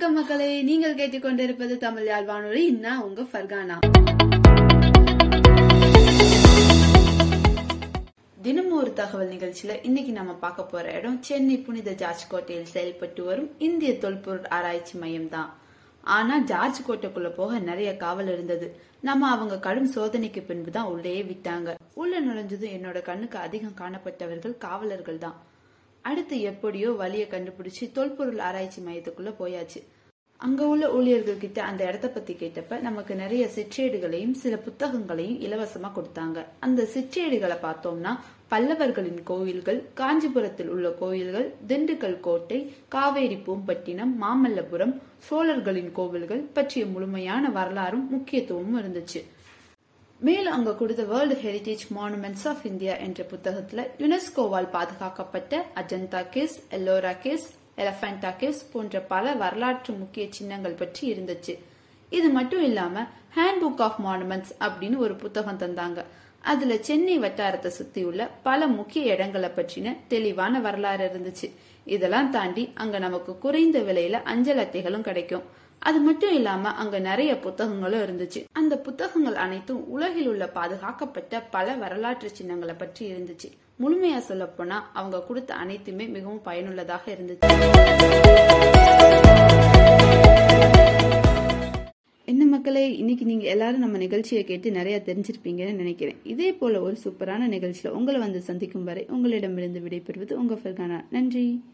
வணக்கம் மக்களே. நீங்கள் கேட்டுக்கொண்டிருப்பது தமிழ் யாழ் வானொலி நான் உங்க ஃபர்கானா. தினமும் ஒரு தகவல் நிகழ்ச்சியில இன்னைக்கு நம்ம பார்க்க போற இடம் சென்னை புனித ஜார்ஜ் கோட்டையில் செயல்பட்டு வரும் இந்திய தொல்பொருள் ஆராய்ச்சி மையம் தான். ஆனா ஜார்ஜ் கோட்டைக்குள்ள போக நிறைய காவல் இருந்தது. நம்ம அவங்க கடும் சோதனைக்கு பின்பு தான் உள்ளேயே விட்டாங்க. உள்ள நுழைஞ்சதும் என்னோட கண்ணுக்கு அதிகம் காணப்பட்டவர்கள் காவலர்கள் தான். அடுத்து எப்படியோ வழியை கண்டுபிடிச்சு தொல்பொருள் ஆராய்ச்சி மையத்துக்குள்ள போயாச்சு. அங்க உள்ள ஊழியர்கள் கிட்ட அந்த இடத்த பத்தி கேட்டப்ப நமக்கு நிறைய சிற்றேடுகளையும் சில புத்தகங்களையும் இலவசமா கொடுத்தாங்க. அந்த சிற்றேடுகளை பார்த்தோம்னா பல்லவர்களின் கோயில்கள் காஞ்சிபுரத்தில் உள்ள கோயில்கள் திண்டுக்கல் கோட்டை காவேரி பூம்பட்டினம் மாமல்லபுரம் சோழர்களின் கோவில்கள் பற்றிய முழுமையான வரலாறும் முக்கியத்துவமும் இருந்துச்சு. மேலும் அங்க கொடுத்த world heritage monuments of India என்ற புத்தகத்துல யுனெஸ்கோவால் பாதுகாக்கப்பட்ட Ajanta caves Ellora caves Elephanta caves போன்ற பல வரலாற்று முக்கிய சின்னங்கள் பற்றி இருந்துச்சு. இது மட்டும் இல்லாம ஹேண்ட் புக் ஆஃப் மானுமெண்ட்ஸ் அப்படின்னு ஒரு புத்தகம் தந்தாங்க. அதுல சென்னை வட்டாரத்தை சுத்தியுள்ள பல முக்கிய இடங்களை பற்றின தெளிவான வரலாறு இருந்துச்சு. இதெல்லாம் தாண்டி அங்க நமக்கு குறைந்த விலையில அஞ்சல் அட்டைகளும் கிடைக்கும். அது மட்டும் இல்லாம அங்க நிறைய புத்தகங்களும் இருந்துச்சு. அந்த புத்தகங்கள் அனைத்தும் உலகில் உள்ள பாதுகாக்கப்பட்ட பல வரலாற்று சின்னங்களை பற்றி இருந்துச்சு. முழுமையா சொல்ல போனா அவங்க கொடுத்த அனைத்துமே மிகவும் பயனுள்ளதாக இருந்துச்சு. என்ன மக்களே இன்னைக்கு நீங்க எல்லாரும் நம்ம நிகழ்ச்சியை கேட்டு நிறைய தெரிஞ்சிருப்பீங்கன்னு நினைக்கிறேன். இதே போல ஒரு சூப்பரான நிகழ்ச்சியில உங்களை வந்து சந்திக்கும் வரை உங்களிடமிருந்து விடைபெறுவது உங்க ஃபர்கானா. நன்றி.